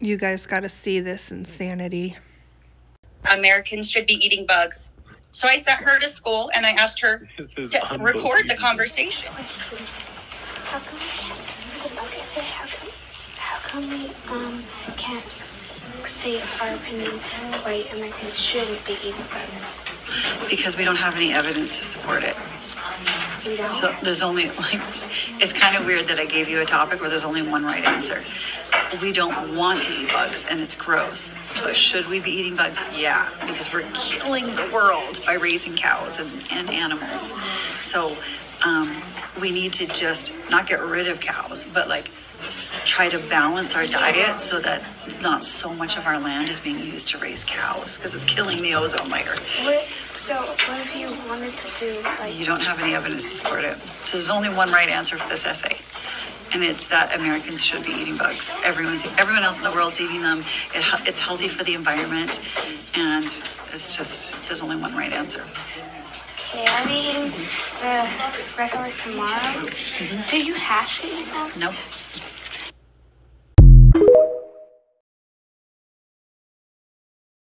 You guys got to see this insanity. Americans should be eating bugs. So I sent her to school and I asked her to record the conversation. How come okay, say how come how come we um can't state our opinion white Americans shouldn't be eating bugs? because we don't have any evidence to support it. So there's only like, it's kind of weird that I gave you a topic where there's only one right answer. We don't want to eat bugs and it's gross. But should we be eating bugs? Yeah, because we're killing the world by raising cows and, and animals. So um, we need to just not get rid of cows, but like try to balance our diet so that not so much of our land is being used to raise cows because it's killing the ozone layer. what, so what if you wanted to do like You don't have any evidence to support it. So there's only one right answer for this essay. And it's that Americans should be eating bugs. Everyone's, everyone else in the world's eating them. It, it's healthy for the environment. And it's just, there's only one right answer. Okay, I'm eating the of tomorrow. Do you have to eat them? Nope.